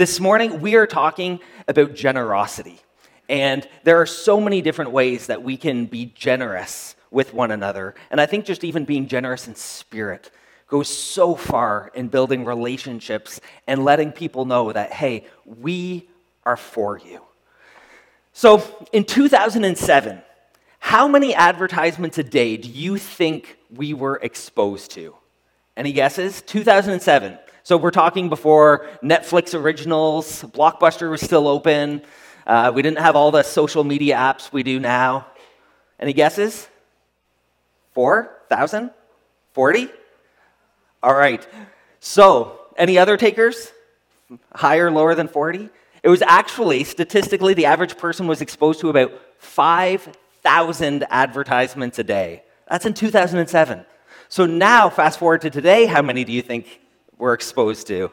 This morning, we are talking about generosity. And there are so many different ways that we can be generous with one another. And I think just even being generous in spirit goes so far in building relationships and letting people know that, hey, we are for you. So in 2007, how many advertisements a day do you think we were exposed to? Any guesses? 2007. So we're talking before Netflix originals, Blockbuster was still open. Uh, we didn't have all the social media apps we do now. Any guesses? 4,000? 40? All right. So, any other takers? Higher, lower than 40? It was actually, statistically, the average person was exposed to about 5,000 advertisements a day. That's in 2007. So now, fast forward to today, how many do you think we're exposed to?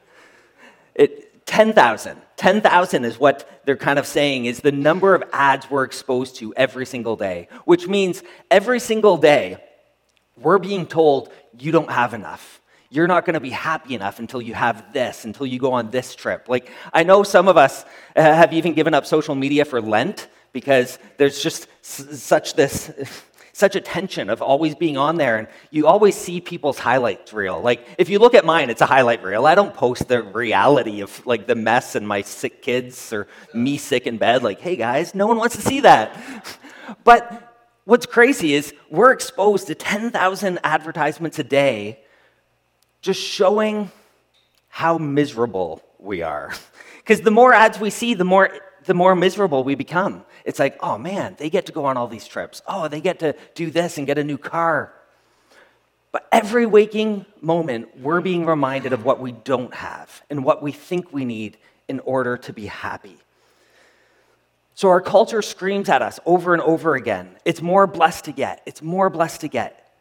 it, 10,000. 10,000 is what they're kind of saying is the number of ads we're exposed to every single day, which means every single day we're being told you don't have enough you're not going to be happy enough until you have this, until you go on this trip. Like, I know some of us uh, have even given up social media for Lent because there's just such this. Such a tension of always being on there, and you always see people's highlights reel. Like, if you look at mine, it's a highlight reel. I don't post the reality of like the mess and my sick kids or me sick in bed. Like, hey guys, no one wants to see that. But what's crazy is we're exposed to 10,000 advertisements a day just showing how miserable we are. Because the more ads we see, the more, the more miserable we become. It's like, oh man, they get to go on all these trips. Oh, they get to do this and get a new car. But every waking moment, we're being reminded of what we don't have and what we think we need in order to be happy. So our culture screams at us over and over again it's more blessed to get, it's more blessed to get.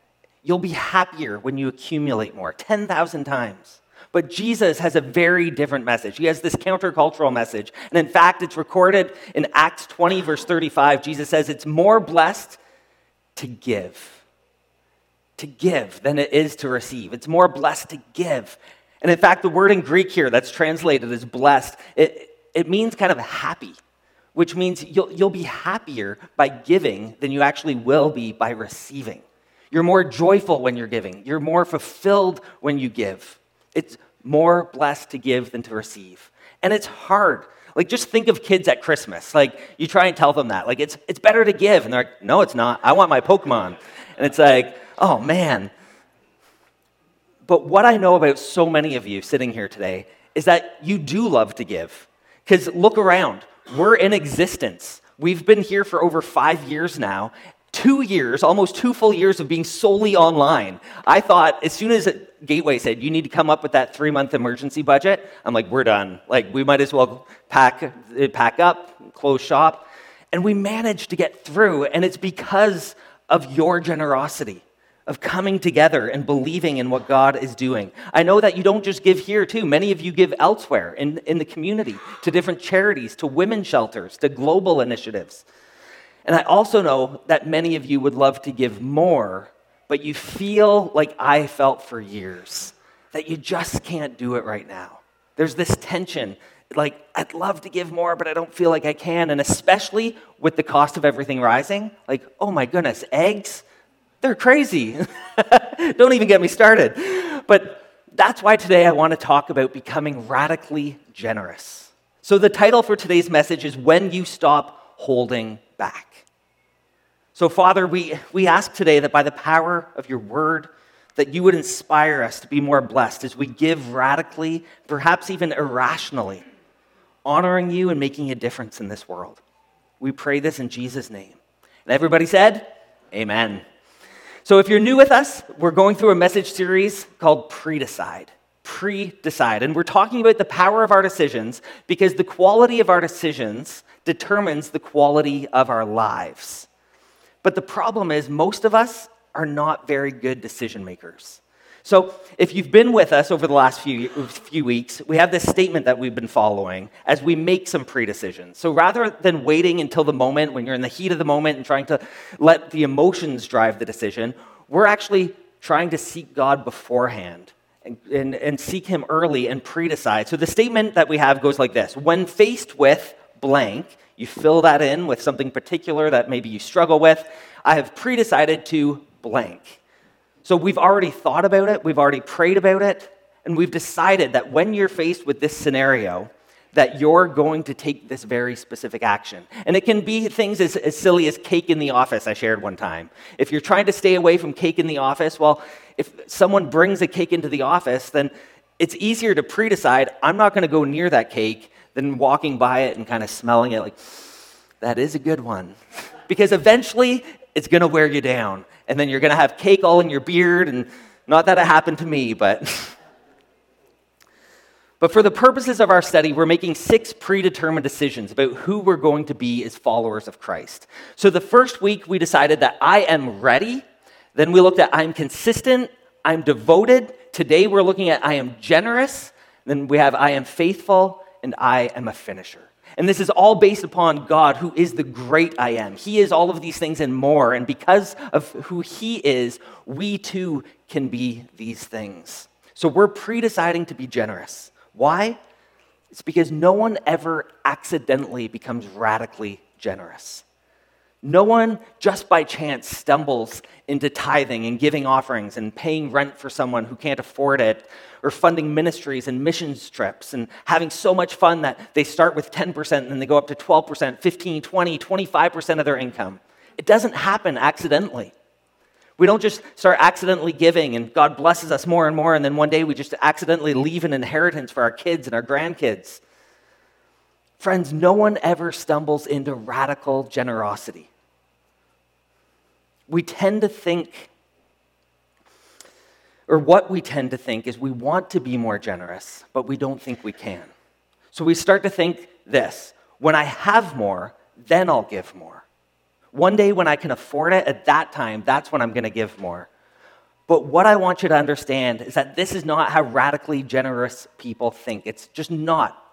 You'll be happier when you accumulate more, 10,000 times. But Jesus has a very different message. He has this countercultural message. And in fact, it's recorded in Acts 20, verse 35. Jesus says, It's more blessed to give, to give than it is to receive. It's more blessed to give. And in fact, the word in Greek here that's translated as blessed, it, it means kind of happy, which means you'll, you'll be happier by giving than you actually will be by receiving. You're more joyful when you're giving. You're more fulfilled when you give. It's more blessed to give than to receive. And it's hard. Like, just think of kids at Christmas. Like, you try and tell them that. Like, it's, it's better to give. And they're like, no, it's not. I want my Pokemon. And it's like, oh, man. But what I know about so many of you sitting here today is that you do love to give. Because look around. We're in existence. We've been here for over five years now, two years, almost two full years of being solely online. I thought as soon as Gateway said, you need to come up with that three month emergency budget, I'm like, we're done. Like, we might as well pack, pack up, close shop. And we managed to get through, and it's because of your generosity. Of coming together and believing in what God is doing. I know that you don't just give here, too. Many of you give elsewhere in, in the community, to different charities, to women's shelters, to global initiatives. And I also know that many of you would love to give more, but you feel like I felt for years that you just can't do it right now. There's this tension like, I'd love to give more, but I don't feel like I can. And especially with the cost of everything rising, like, oh my goodness, eggs, they're crazy. don't even get me started. But that's why today I want to talk about becoming radically generous. So, the title for today's message is When You Stop Holding back. So, Father, we, we ask today that by the power of your word, that you would inspire us to be more blessed as we give radically, perhaps even irrationally, honoring you and making a difference in this world. We pray this in Jesus' name. And everybody said, Amen. So, if you're new with us, we're going through a message series called Pre-Decide. Pre-Decide. And we're talking about the power of our decisions because the quality of our decisions determines the quality of our lives. But the problem is, most of us are not very good decision makers. So, if you've been with us over the last few, few weeks, we have this statement that we've been following as we make some pre decisions. So, rather than waiting until the moment when you're in the heat of the moment and trying to let the emotions drive the decision, we're actually trying to seek God beforehand and, and, and seek Him early and pre decide. So the statement that we have goes like this When faced with blank, you fill that in with something particular that maybe you struggle with. I have pre decided to blank. So we've already thought about it, we've already prayed about it, and we've decided that when you're faced with this scenario, that you're going to take this very specific action. And it can be things as, as silly as cake in the office, I shared one time. If you're trying to stay away from cake in the office, well, if someone brings a cake into the office, then it's easier to pre decide, I'm not going to go near that cake than walking by it and kind of smelling it like, that is a good one. because eventually it's going to wear you down. And then you're going to have cake all in your beard. And not that it happened to me, but. But for the purposes of our study, we're making six predetermined decisions about who we're going to be as followers of Christ. So the first week, we decided that I am ready. Then we looked at I'm consistent, I'm devoted. Today, we're looking at I am generous. Then we have I am faithful, and I am a finisher. And this is all based upon God, who is the great I am. He is all of these things and more. And because of who He is, we too can be these things. So we're pre deciding to be generous. Why? It's because no one ever accidentally becomes radically generous. No one just by chance stumbles into tithing and giving offerings and paying rent for someone who can't afford it or funding ministries and missions trips and having so much fun that they start with 10% and then they go up to 12%, 15, 20, 25% of their income. It doesn't happen accidentally. We don't just start accidentally giving and God blesses us more and more, and then one day we just accidentally leave an inheritance for our kids and our grandkids. Friends, no one ever stumbles into radical generosity. We tend to think, or what we tend to think is we want to be more generous, but we don't think we can. So we start to think this when I have more, then I'll give more. One day when I can afford it, at that time, that's when I'm going to give more. But what I want you to understand is that this is not how radically generous people think. It's just not.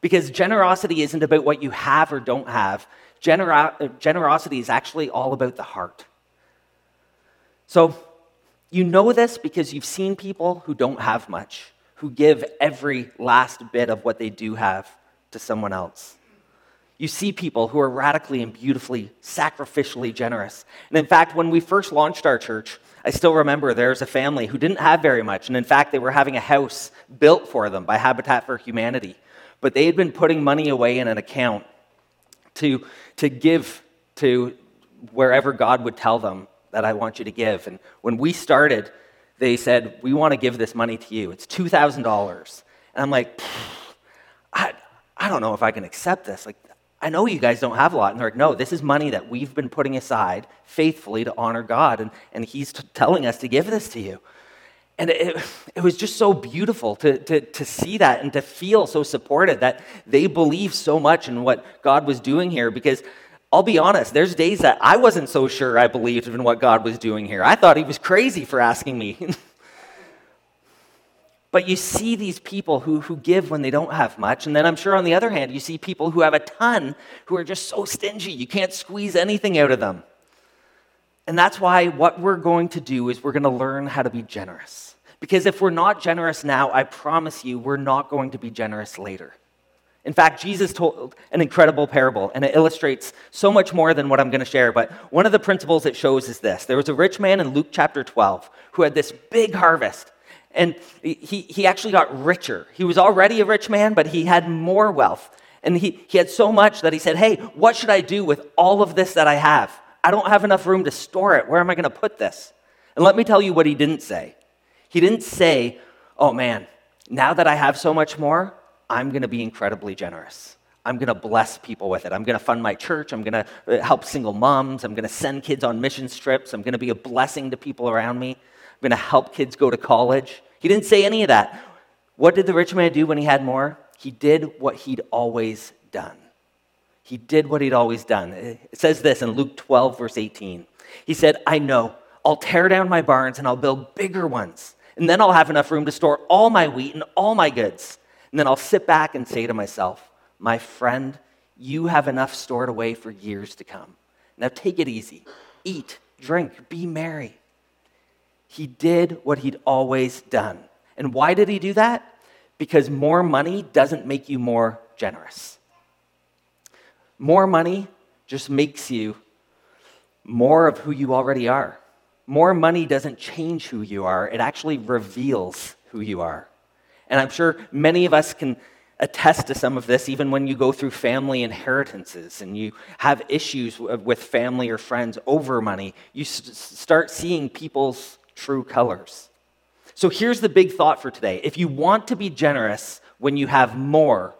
Because generosity isn't about what you have or don't have. Genero- uh, generosity is actually all about the heart. So, you know this because you've seen people who don't have much, who give every last bit of what they do have to someone else you see people who are radically and beautifully, sacrificially generous. And in fact, when we first launched our church, I still remember there was a family who didn't have very much. And in fact, they were having a house built for them by Habitat for Humanity. But they had been putting money away in an account to, to give to wherever God would tell them that I want you to give. And when we started, they said, We want to give this money to you. It's $2,000. And I'm like, I, I don't know if I can accept this. Like, I know you guys don't have a lot. And they're like, no, this is money that we've been putting aside faithfully to honor God. And, and He's t- telling us to give this to you. And it, it was just so beautiful to, to, to see that and to feel so supported that they believe so much in what God was doing here. Because I'll be honest, there's days that I wasn't so sure I believed in what God was doing here. I thought He was crazy for asking me. But you see these people who, who give when they don't have much. And then I'm sure on the other hand, you see people who have a ton who are just so stingy. You can't squeeze anything out of them. And that's why what we're going to do is we're going to learn how to be generous. Because if we're not generous now, I promise you, we're not going to be generous later. In fact, Jesus told an incredible parable, and it illustrates so much more than what I'm going to share. But one of the principles it shows is this there was a rich man in Luke chapter 12 who had this big harvest. And he, he actually got richer. He was already a rich man, but he had more wealth. And he, he had so much that he said, Hey, what should I do with all of this that I have? I don't have enough room to store it. Where am I going to put this? And let me tell you what he didn't say. He didn't say, Oh man, now that I have so much more, I'm going to be incredibly generous. I'm going to bless people with it. I'm going to fund my church. I'm going to uh, help single moms. I'm going to send kids on mission trips. I'm going to be a blessing to people around me. I'm going to help kids go to college. He didn't say any of that. What did the rich man do when he had more? He did what he'd always done. He did what he'd always done. It says this in Luke 12, verse 18. He said, I know. I'll tear down my barns and I'll build bigger ones. And then I'll have enough room to store all my wheat and all my goods. And then I'll sit back and say to myself, My friend, you have enough stored away for years to come. Now take it easy. Eat, drink, be merry. He did what he'd always done. And why did he do that? Because more money doesn't make you more generous. More money just makes you more of who you already are. More money doesn't change who you are, it actually reveals who you are. And I'm sure many of us can attest to some of this even when you go through family inheritances and you have issues with family or friends over money. You start seeing people's true colors. So here's the big thought for today. If you want to be generous when you have more,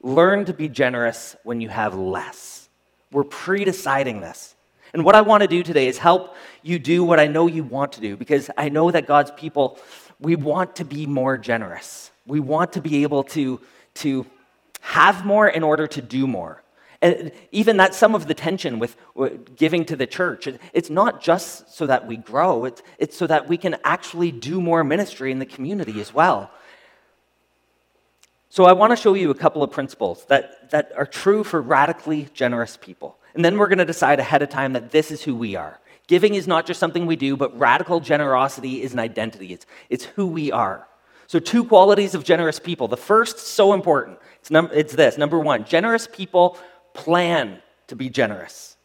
learn to be generous when you have less. We're pre deciding this. And what I want to do today is help you do what I know you want to do because I know that God's people, we want to be more generous. We want to be able to, to have more in order to do more. And even that's some of the tension with giving to the church. It's not just so that we grow, it's, it's so that we can actually do more ministry in the community as well. So, I want to show you a couple of principles that, that are true for radically generous people. And then we're going to decide ahead of time that this is who we are. Giving is not just something we do, but radical generosity is an identity. It's, it's who we are. So, two qualities of generous people. The first, so important, it's, num- it's this number one, generous people plan to be generous.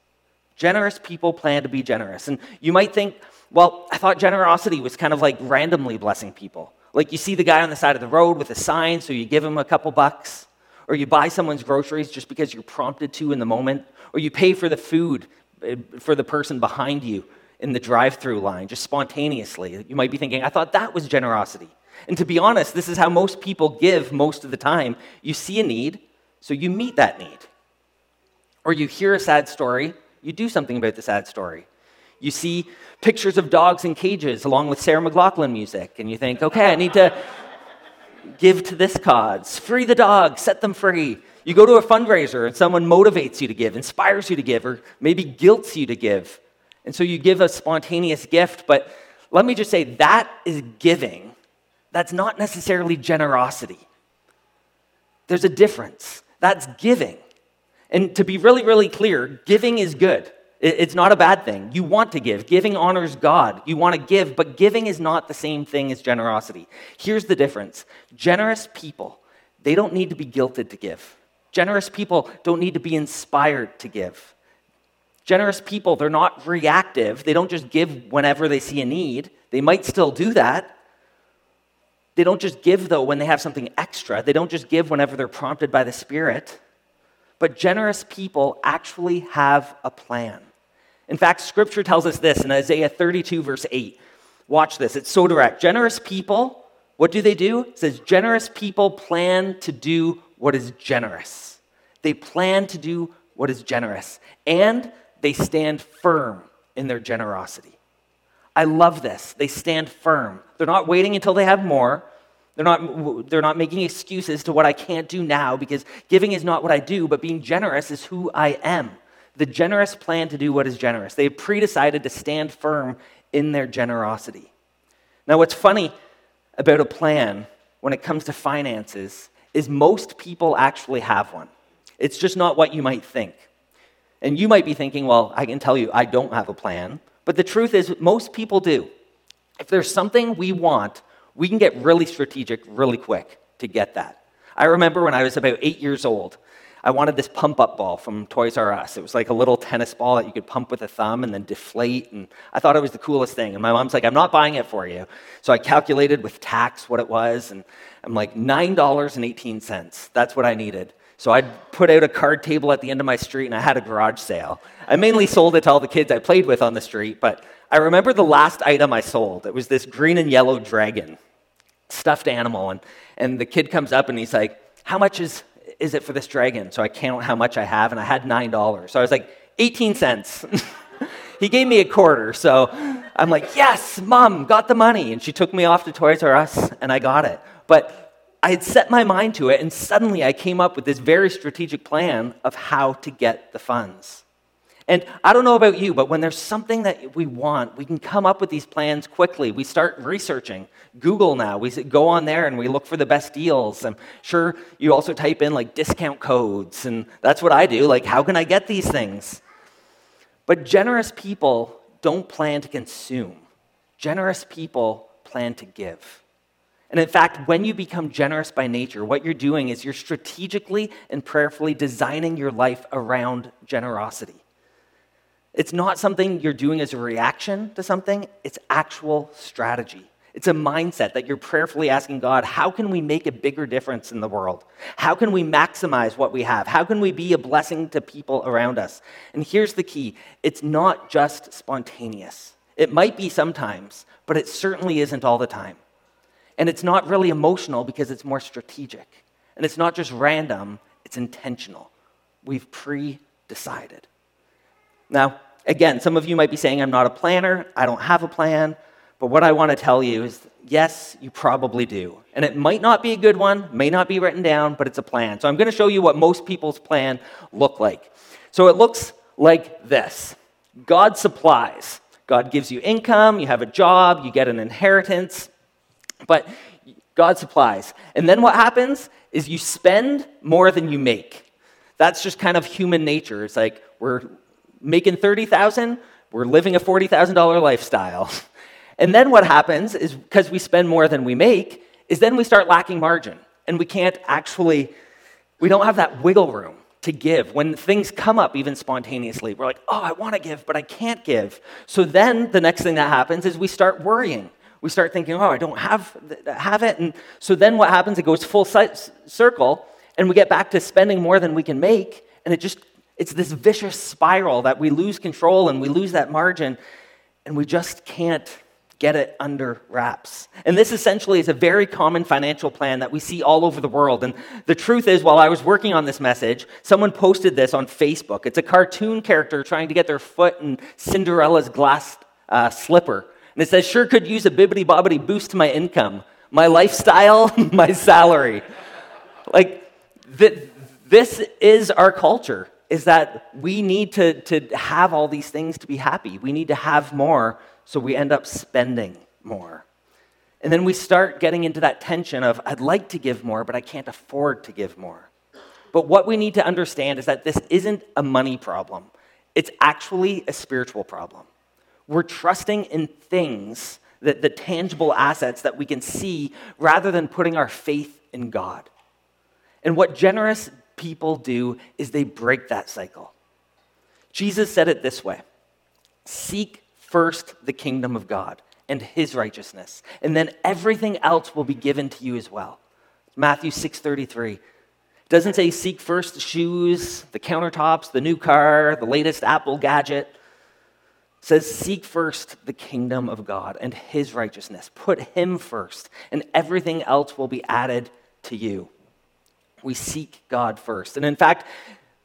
Generous people plan to be generous. And you might think, well, I thought generosity was kind of like randomly blessing people. Like you see the guy on the side of the road with a sign, so you give him a couple bucks, or you buy someone's groceries just because you're prompted to in the moment, or you pay for the food eh, for the person behind you in the drive through line just spontaneously. You might be thinking, I thought that was generosity. And to be honest, this is how most people give most of the time. You see a need, so you meet that need. Or you hear a sad story, you do something about the sad story. You see pictures of dogs in cages along with Sarah McLachlan music, and you think, okay, I need to give to this cause. Free the dogs, set them free. You go to a fundraiser and someone motivates you to give, inspires you to give, or maybe guilts you to give. And so you give a spontaneous gift, but let me just say that is giving. That's not necessarily generosity. There's a difference. That's giving. And to be really, really clear, giving is good. It's not a bad thing. You want to give. Giving honors God. You want to give, but giving is not the same thing as generosity. Here's the difference generous people, they don't need to be guilted to give. Generous people don't need to be inspired to give. Generous people, they're not reactive. They don't just give whenever they see a need. They might still do that. They don't just give, though, when they have something extra. They don't just give whenever they're prompted by the Spirit. But generous people actually have a plan. In fact, scripture tells us this in Isaiah 32, verse 8. Watch this, it's so direct. Generous people, what do they do? It says, generous people plan to do what is generous. They plan to do what is generous, and they stand firm in their generosity. I love this. They stand firm. They're not waiting until they have more. They're not, they're not making excuses to what I can't do now because giving is not what I do, but being generous is who I am. The generous plan to do what is generous. They have pre decided to stand firm in their generosity. Now, what's funny about a plan when it comes to finances is most people actually have one. It's just not what you might think. And you might be thinking, well, I can tell you I don't have a plan. But the truth is, most people do. If there's something we want, we can get really strategic really quick to get that. I remember when I was about eight years old, I wanted this pump up ball from Toys R Us. It was like a little tennis ball that you could pump with a thumb and then deflate. And I thought it was the coolest thing. And my mom's like, I'm not buying it for you. So I calculated with tax what it was. And I'm like, $9.18. That's what I needed. So I'd put out a card table at the end of my street and I had a garage sale. I mainly sold it to all the kids I played with on the street, but I remember the last item I sold. It was this green and yellow dragon, stuffed animal. And, and the kid comes up and he's like, How much is, is it for this dragon? So I count how much I have, and I had $9. So I was like, 18 cents. he gave me a quarter. So I'm like, Yes, mom, got the money. And she took me off to Toys R Us, and I got it. But I had set my mind to it, and suddenly I came up with this very strategic plan of how to get the funds. And I don't know about you, but when there's something that we want, we can come up with these plans quickly. We start researching. Google now, we go on there and we look for the best deals. I'm sure you also type in like discount codes, and that's what I do. Like, how can I get these things? But generous people don't plan to consume, generous people plan to give. And in fact, when you become generous by nature, what you're doing is you're strategically and prayerfully designing your life around generosity. It's not something you're doing as a reaction to something, it's actual strategy. It's a mindset that you're prayerfully asking God, how can we make a bigger difference in the world? How can we maximize what we have? How can we be a blessing to people around us? And here's the key it's not just spontaneous. It might be sometimes, but it certainly isn't all the time. And it's not really emotional because it's more strategic. And it's not just random, it's intentional. We've pre decided. Now, again, some of you might be saying, I'm not a planner, I don't have a plan. But what I want to tell you is yes, you probably do. And it might not be a good one, may not be written down, but it's a plan. So I'm going to show you what most people's plan look like. So it looks like this God supplies. God gives you income, you have a job, you get an inheritance, but God supplies. And then what happens is you spend more than you make. That's just kind of human nature. It's like we're making 30,000, we're living a $40,000 lifestyle. And then what happens is because we spend more than we make, is then we start lacking margin and we can't actually, we don't have that wiggle room to give. When things come up, even spontaneously, we're like, oh, I want to give, but I can't give. So then the next thing that happens is we start worrying. We start thinking, oh, I don't have, have it. And so then what happens? It goes full circle, and we get back to spending more than we can make. And it just, it's this vicious spiral that we lose control and we lose that margin, and we just can't get it under wraps. And this essentially is a very common financial plan that we see all over the world. And the truth is, while I was working on this message, someone posted this on Facebook. It's a cartoon character trying to get their foot in Cinderella's glass uh, slipper. And it says, Sure could use a bibbity bobbity boost to my income, my lifestyle, my salary. Like, th- this is our culture. Is that we need to, to have all these things to be happy. We need to have more so we end up spending more. And then we start getting into that tension of, I'd like to give more, but I can't afford to give more. But what we need to understand is that this isn't a money problem, it's actually a spiritual problem. We're trusting in things, that the tangible assets that we can see, rather than putting our faith in God. And what generous people do is they break that cycle. Jesus said it this way Seek first the kingdom of God and his righteousness, and then everything else will be given to you as well. Matthew 6:33. It doesn't say seek first the shoes, the countertops, the new car, the latest Apple gadget. Says seek first the kingdom of God and his righteousness. Put him first, and everything else will be added to you. We seek God first. And in fact,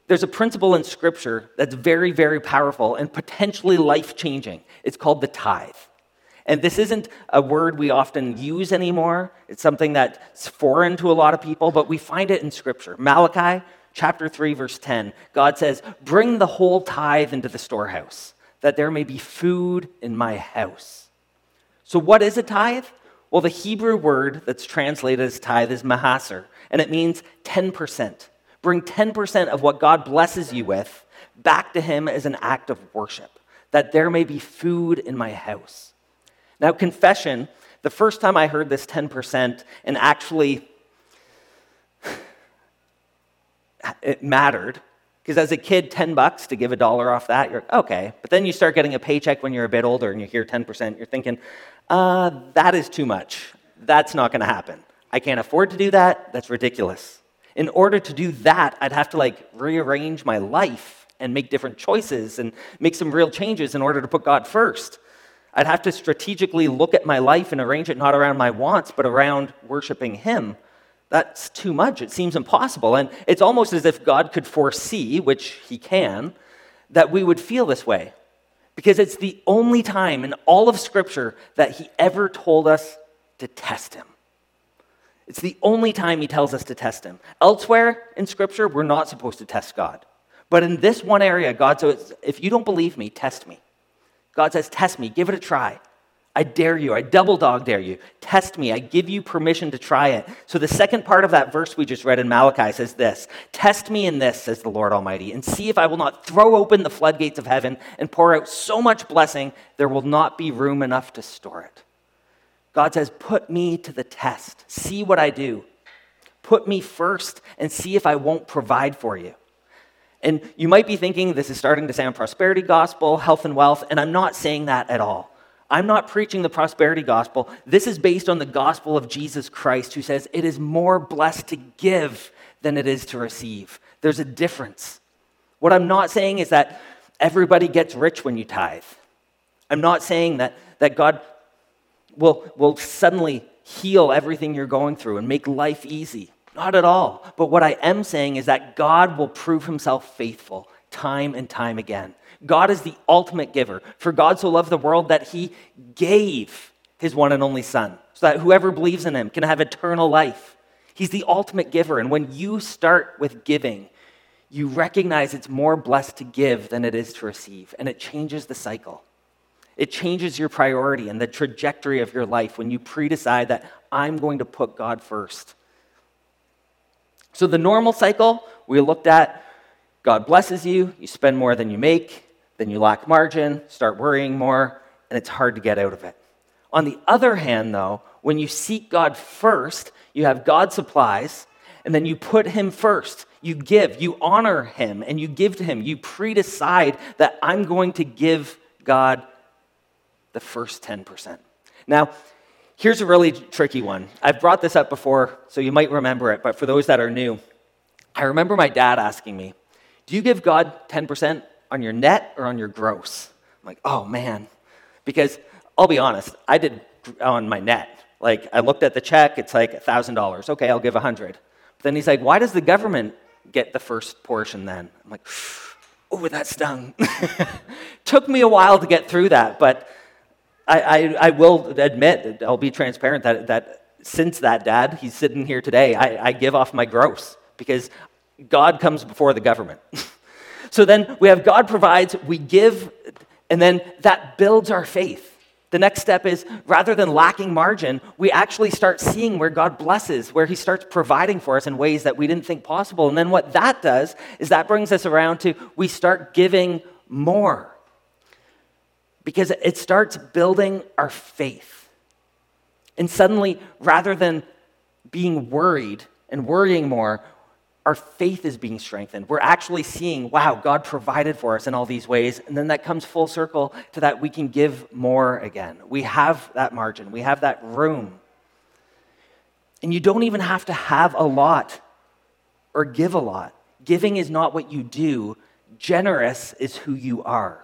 there's a principle in Scripture that's very, very powerful and potentially life changing. It's called the tithe. And this isn't a word we often use anymore. It's something that's foreign to a lot of people, but we find it in Scripture. Malachi chapter 3, verse 10, God says, Bring the whole tithe into the storehouse, that there may be food in my house. So, what is a tithe? Well, the Hebrew word that's translated as tithe is mahaser, and it means 10%. Bring 10% of what God blesses you with back to Him as an act of worship, that there may be food in my house. Now, confession, the first time I heard this 10% and actually it mattered, because as a kid, 10 bucks to give a dollar off that, you're okay. But then you start getting a paycheck when you're a bit older and you hear 10%, you're thinking, uh, that is too much. That's not going to happen. I can't afford to do that. That's ridiculous. In order to do that, I'd have to like rearrange my life and make different choices and make some real changes in order to put God first. I'd have to strategically look at my life and arrange it not around my wants, but around worshiping Him. That's too much. It seems impossible. And it's almost as if God could foresee, which He can, that we would feel this way. Because it's the only time in all of Scripture that He ever told us to test Him. It's the only time he tells us to test him. Elsewhere in Scripture, we're not supposed to test God. But in this one area, God says, if you don't believe me, test me. God says, test me, give it a try. I dare you, I double dog dare you. Test me, I give you permission to try it. So the second part of that verse we just read in Malachi says this Test me in this, says the Lord Almighty, and see if I will not throw open the floodgates of heaven and pour out so much blessing there will not be room enough to store it. God says, Put me to the test. See what I do. Put me first and see if I won't provide for you. And you might be thinking this is starting to sound prosperity gospel, health and wealth, and I'm not saying that at all. I'm not preaching the prosperity gospel. This is based on the gospel of Jesus Christ, who says it is more blessed to give than it is to receive. There's a difference. What I'm not saying is that everybody gets rich when you tithe. I'm not saying that, that God will, will suddenly heal everything you're going through and make life easy. Not at all. But what I am saying is that God will prove himself faithful time and time again. God is the ultimate giver. For God so loved the world that he gave his one and only Son, so that whoever believes in him can have eternal life. He's the ultimate giver. And when you start with giving, you recognize it's more blessed to give than it is to receive, and it changes the cycle. It changes your priority and the trajectory of your life when you pre decide that I'm going to put God first. So, the normal cycle we looked at God blesses you, you spend more than you make, then you lack margin, start worrying more, and it's hard to get out of it. On the other hand, though, when you seek God first, you have God supplies, and then you put Him first. You give, you honor Him, and you give to Him. You pre decide that I'm going to give God the first 10%. Now, here's a really tricky one. I've brought this up before, so you might remember it, but for those that are new, I remember my dad asking me, Do you give God 10% on your net or on your gross? I'm like, Oh man. Because I'll be honest, I did on my net. Like, I looked at the check, it's like $1,000. Okay, I'll give 100 But then he's like, Why does the government get the first portion then? I'm like, Oh, that stung. Took me a while to get through that, but I, I, I, will admit, I'll be transparent, that, that since that, Dad, he's sitting here today, I, I give off my gross because God comes before the government. so then we have God provides, we give, and then that builds our faith. The next step is rather than lacking margin, we actually start seeing where God blesses, where He starts providing for us in ways that we didn't think possible. And then what that does is that brings us around to we start giving more because it starts building our faith. And suddenly, rather than being worried and worrying more, our faith is being strengthened. We're actually seeing, wow, God provided for us in all these ways. And then that comes full circle to that we can give more again. We have that margin, we have that room. And you don't even have to have a lot or give a lot. Giving is not what you do, generous is who you are.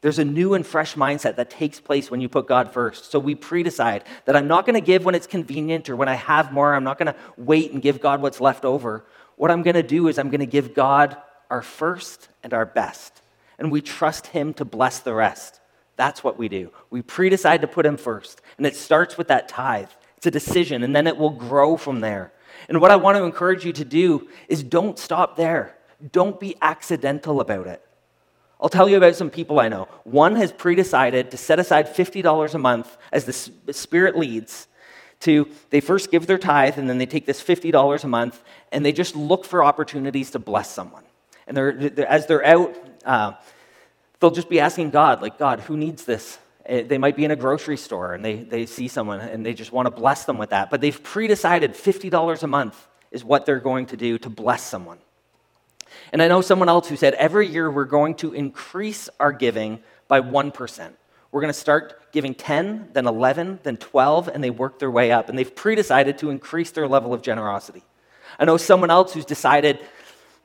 There's a new and fresh mindset that takes place when you put God first. So we pre decide that I'm not going to give when it's convenient or when I have more. I'm not going to wait and give God what's left over. What I'm going to do is I'm going to give God our first and our best. And we trust Him to bless the rest. That's what we do. We pre decide to put Him first. And it starts with that tithe. It's a decision, and then it will grow from there. And what I want to encourage you to do is don't stop there. Don't be accidental about it. I'll tell you about some people I know. One has pre decided to set aside $50 a month as the Spirit leads to, they first give their tithe and then they take this $50 a month and they just look for opportunities to bless someone. And they're, they're as they're out, uh, they'll just be asking God, like, God, who needs this? Eh, they might be in a grocery store and they, they see someone and they just want to bless them with that. But they've pre decided $50 a month is what they're going to do to bless someone. And I know someone else who said every year we're going to increase our giving by 1%. We're going to start giving 10, then 11, then 12, and they work their way up. And they've pre decided to increase their level of generosity. I know someone else who's decided,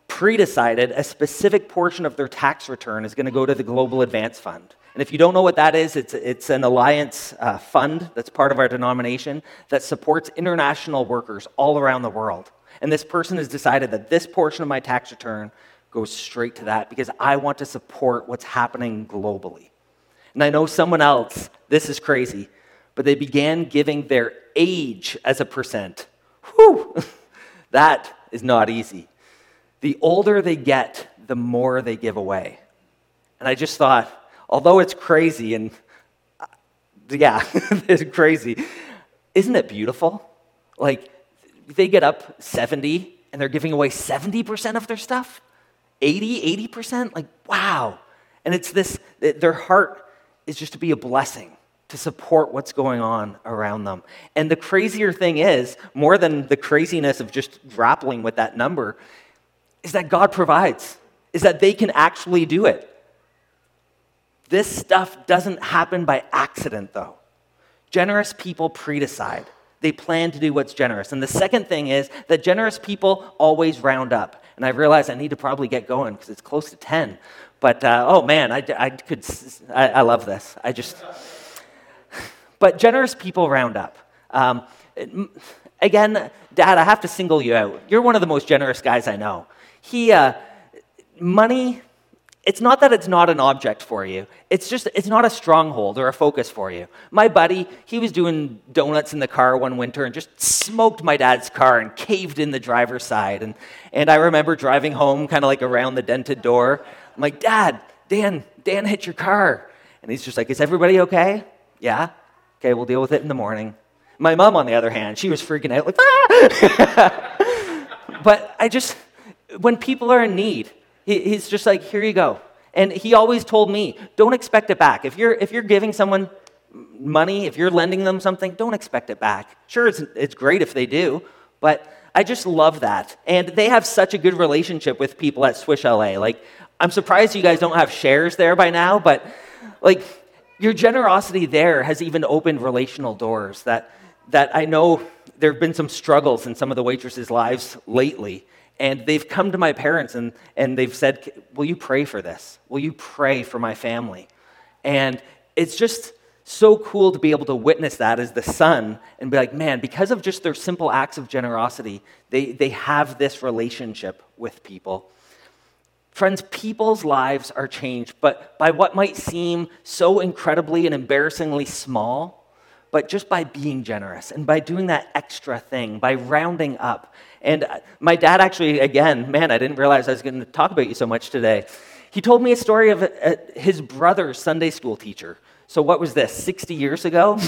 pre decided, a specific portion of their tax return is going to go to the Global Advance Fund. And if you don't know what that is, it's, it's an alliance uh, fund that's part of our denomination that supports international workers all around the world. And this person has decided that this portion of my tax return goes straight to that because I want to support what's happening globally. And I know someone else, this is crazy, but they began giving their age as a percent. Whew, that is not easy. The older they get, the more they give away. And I just thought, although it's crazy and uh, yeah, it's crazy, isn't it beautiful? Like, they get up 70 and they're giving away 70% of their stuff 80 80% like wow and it's this their heart is just to be a blessing to support what's going on around them. And the crazier thing is, more than the craziness of just grappling with that number, is that God provides, is that they can actually do it. This stuff doesn't happen by accident, though. Generous people pre-decide. They plan to do what's generous. And the second thing is that generous people always round up. And I realize I need to probably get going because it's close to 10. But uh, oh man, I, I could, I, I love this. I just, but generous people round up. Um, again, Dad, I have to single you out. You're one of the most generous guys I know. He, uh, money, it's not that it's not an object for you. It's just, it's not a stronghold or a focus for you. My buddy, he was doing donuts in the car one winter and just smoked my dad's car and caved in the driver's side. And, and I remember driving home kind of like around the dented door. I'm like, Dad, Dan, Dan hit your car. And he's just like, Is everybody okay? Yeah. Okay, we'll deal with it in the morning. My mom, on the other hand, she was freaking out, like, ah! but I just, when people are in need, he, he's just like, here you go. And he always told me, don't expect it back. If you're, if you're giving someone money, if you're lending them something, don't expect it back. Sure, it's, it's great if they do, but I just love that. And they have such a good relationship with people at Swish LA. Like, I'm surprised you guys don't have shares there by now, but like, your generosity there has even opened relational doors that, that I know there have been some struggles in some of the waitresses' lives lately. And they've come to my parents and, and they've said, Will you pray for this? Will you pray for my family? And it's just so cool to be able to witness that as the son and be like, man, because of just their simple acts of generosity, they, they have this relationship with people. Friends, people's lives are changed, but by what might seem so incredibly and embarrassingly small, but just by being generous and by doing that extra thing, by rounding up. And my dad actually, again, man, I didn't realize I was going to talk about you so much today. He told me a story of uh, his brother's Sunday school teacher. So, what was this, 60 years ago?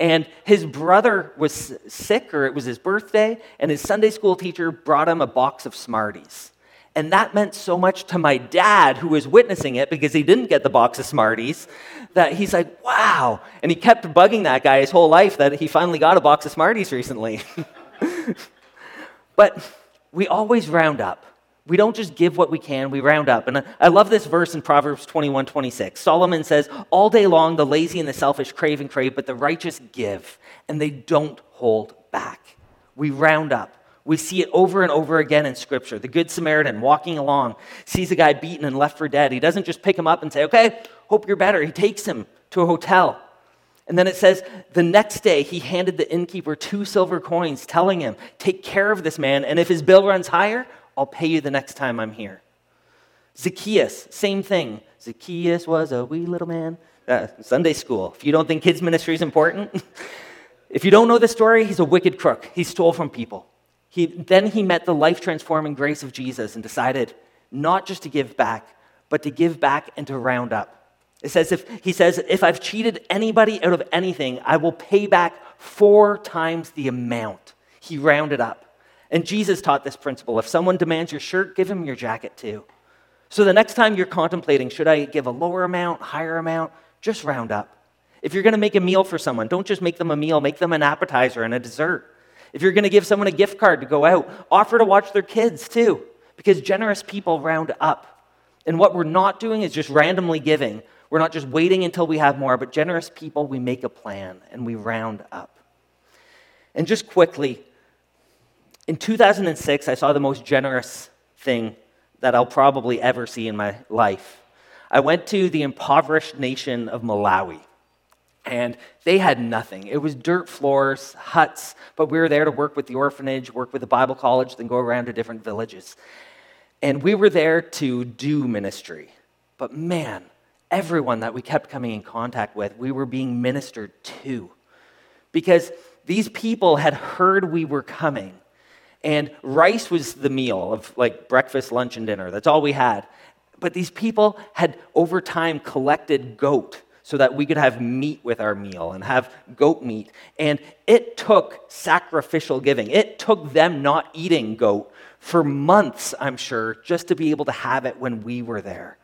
And his brother was sick, or it was his birthday, and his Sunday school teacher brought him a box of Smarties. And that meant so much to my dad, who was witnessing it because he didn't get the box of Smarties, that he's like, wow. And he kept bugging that guy his whole life that he finally got a box of Smarties recently. but we always round up. We don't just give what we can, we round up. And I love this verse in Proverbs 21 26. Solomon says, All day long, the lazy and the selfish crave and crave, but the righteous give, and they don't hold back. We round up. We see it over and over again in Scripture. The Good Samaritan walking along sees a guy beaten and left for dead. He doesn't just pick him up and say, Okay, hope you're better. He takes him to a hotel. And then it says, the next day he handed the innkeeper two silver coins, telling him, Take care of this man, and if his bill runs higher, I'll pay you the next time I'm here. Zacchaeus, same thing. Zacchaeus was a wee little man. Uh, Sunday school. If you don't think kids' ministry is important, if you don't know the story, he's a wicked crook. He stole from people. He, then he met the life transforming grace of Jesus and decided not just to give back, but to give back and to round up. It says if he says, if I've cheated anybody out of anything, I will pay back four times the amount. He rounded up. And Jesus taught this principle. If someone demands your shirt, give him your jacket too. So the next time you're contemplating, should I give a lower amount, higher amount, just round up. If you're going to make a meal for someone, don't just make them a meal, make them an appetizer and a dessert. If you're going to give someone a gift card to go out, offer to watch their kids too, because generous people round up. And what we're not doing is just randomly giving. We're not just waiting until we have more, but generous people, we make a plan and we round up. And just quickly, in 2006, I saw the most generous thing that I'll probably ever see in my life. I went to the impoverished nation of Malawi. And they had nothing. It was dirt floors, huts, but we were there to work with the orphanage, work with the Bible college, then go around to different villages. And we were there to do ministry. But man, everyone that we kept coming in contact with, we were being ministered to. Because these people had heard we were coming. And rice was the meal of like breakfast, lunch, and dinner. That's all we had. But these people had over time collected goat so that we could have meat with our meal and have goat meat. And it took sacrificial giving. It took them not eating goat for months, I'm sure, just to be able to have it when we were there.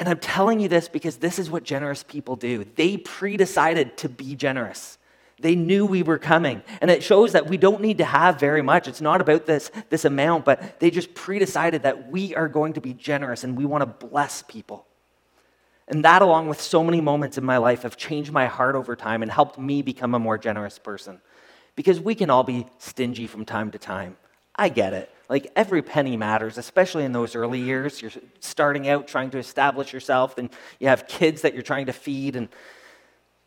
And I'm telling you this because this is what generous people do. They pre decided to be generous. They knew we were coming. And it shows that we don't need to have very much. It's not about this, this amount, but they just pre decided that we are going to be generous and we want to bless people. And that, along with so many moments in my life, have changed my heart over time and helped me become a more generous person. Because we can all be stingy from time to time. I get it. Like every penny matters, especially in those early years. You're starting out trying to establish yourself, and you have kids that you're trying to feed. And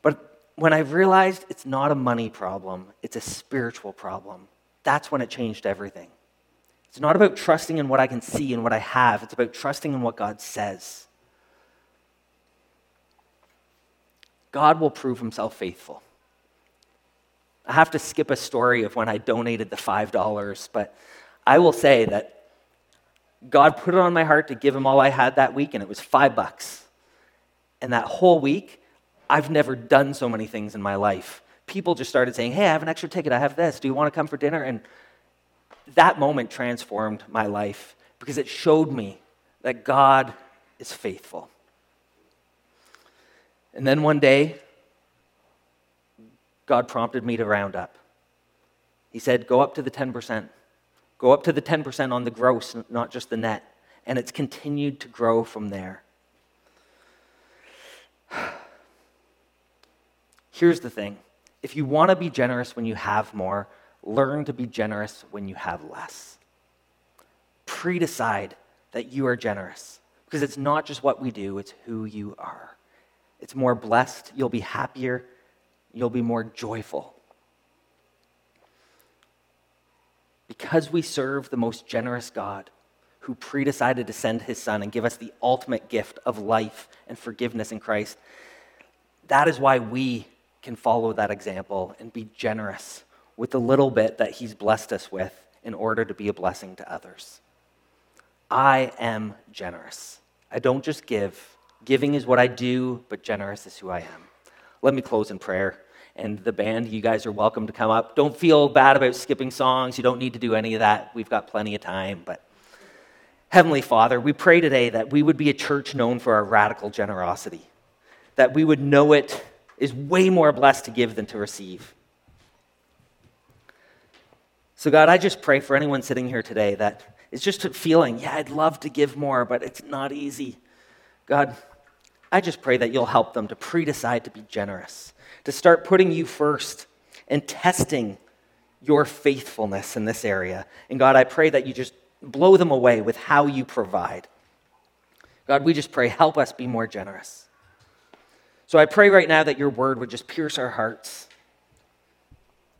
but when I realized it's not a money problem, it's a spiritual problem, that's when it changed everything. It's not about trusting in what I can see and what I have, it's about trusting in what God says. God will prove himself faithful. I have to skip a story of when I donated the $5, but I will say that God put it on my heart to give him all I had that week, and it was five bucks. And that whole week, I've never done so many things in my life. People just started saying, Hey, I have an extra ticket. I have this. Do you want to come for dinner? And that moment transformed my life because it showed me that God is faithful. And then one day, God prompted me to round up. He said, Go up to the 10%. Go up to the 10% on the gross, not just the net. And it's continued to grow from there. Here's the thing if you want to be generous when you have more, learn to be generous when you have less. Pre decide that you are generous because it's not just what we do, it's who you are. It's more blessed, you'll be happier, you'll be more joyful. Because we serve the most generous God who pre decided to send his son and give us the ultimate gift of life and forgiveness in Christ, that is why we can follow that example and be generous with the little bit that He's blessed us with in order to be a blessing to others. I am generous. I don't just give. Giving is what I do, but generous is who I am. Let me close in prayer. And the band, you guys are welcome to come up. Don't feel bad about skipping songs. You don't need to do any of that. We've got plenty of time. But Heavenly Father, we pray today that we would be a church known for our radical generosity, that we would know it is way more blessed to give than to receive. So, God, I just pray for anyone sitting here today that is just feeling, yeah, I'd love to give more, but it's not easy. God, I just pray that you'll help them to pre decide to be generous, to start putting you first and testing your faithfulness in this area. And God, I pray that you just blow them away with how you provide. God, we just pray, help us be more generous. So I pray right now that your word would just pierce our hearts.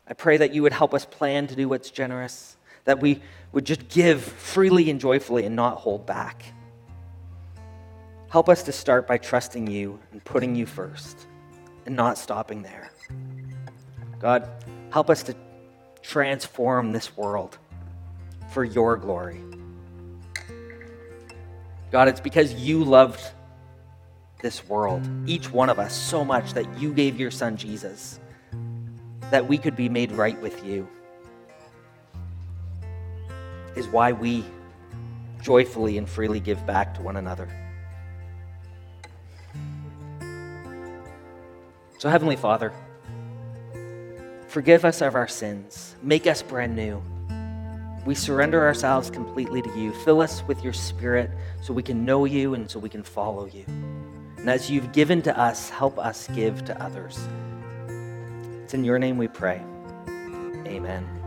I pray that you would help us plan to do what's generous, that we would just give freely and joyfully and not hold back. Help us to start by trusting you and putting you first and not stopping there. God, help us to transform this world for your glory. God, it's because you loved this world, each one of us, so much that you gave your son Jesus, that we could be made right with you, is why we joyfully and freely give back to one another. So, Heavenly Father, forgive us of our sins, make us brand new. We surrender ourselves completely to you. Fill us with your spirit so we can know you and so we can follow you. And as you've given to us, help us give to others. It's in your name we pray. Amen.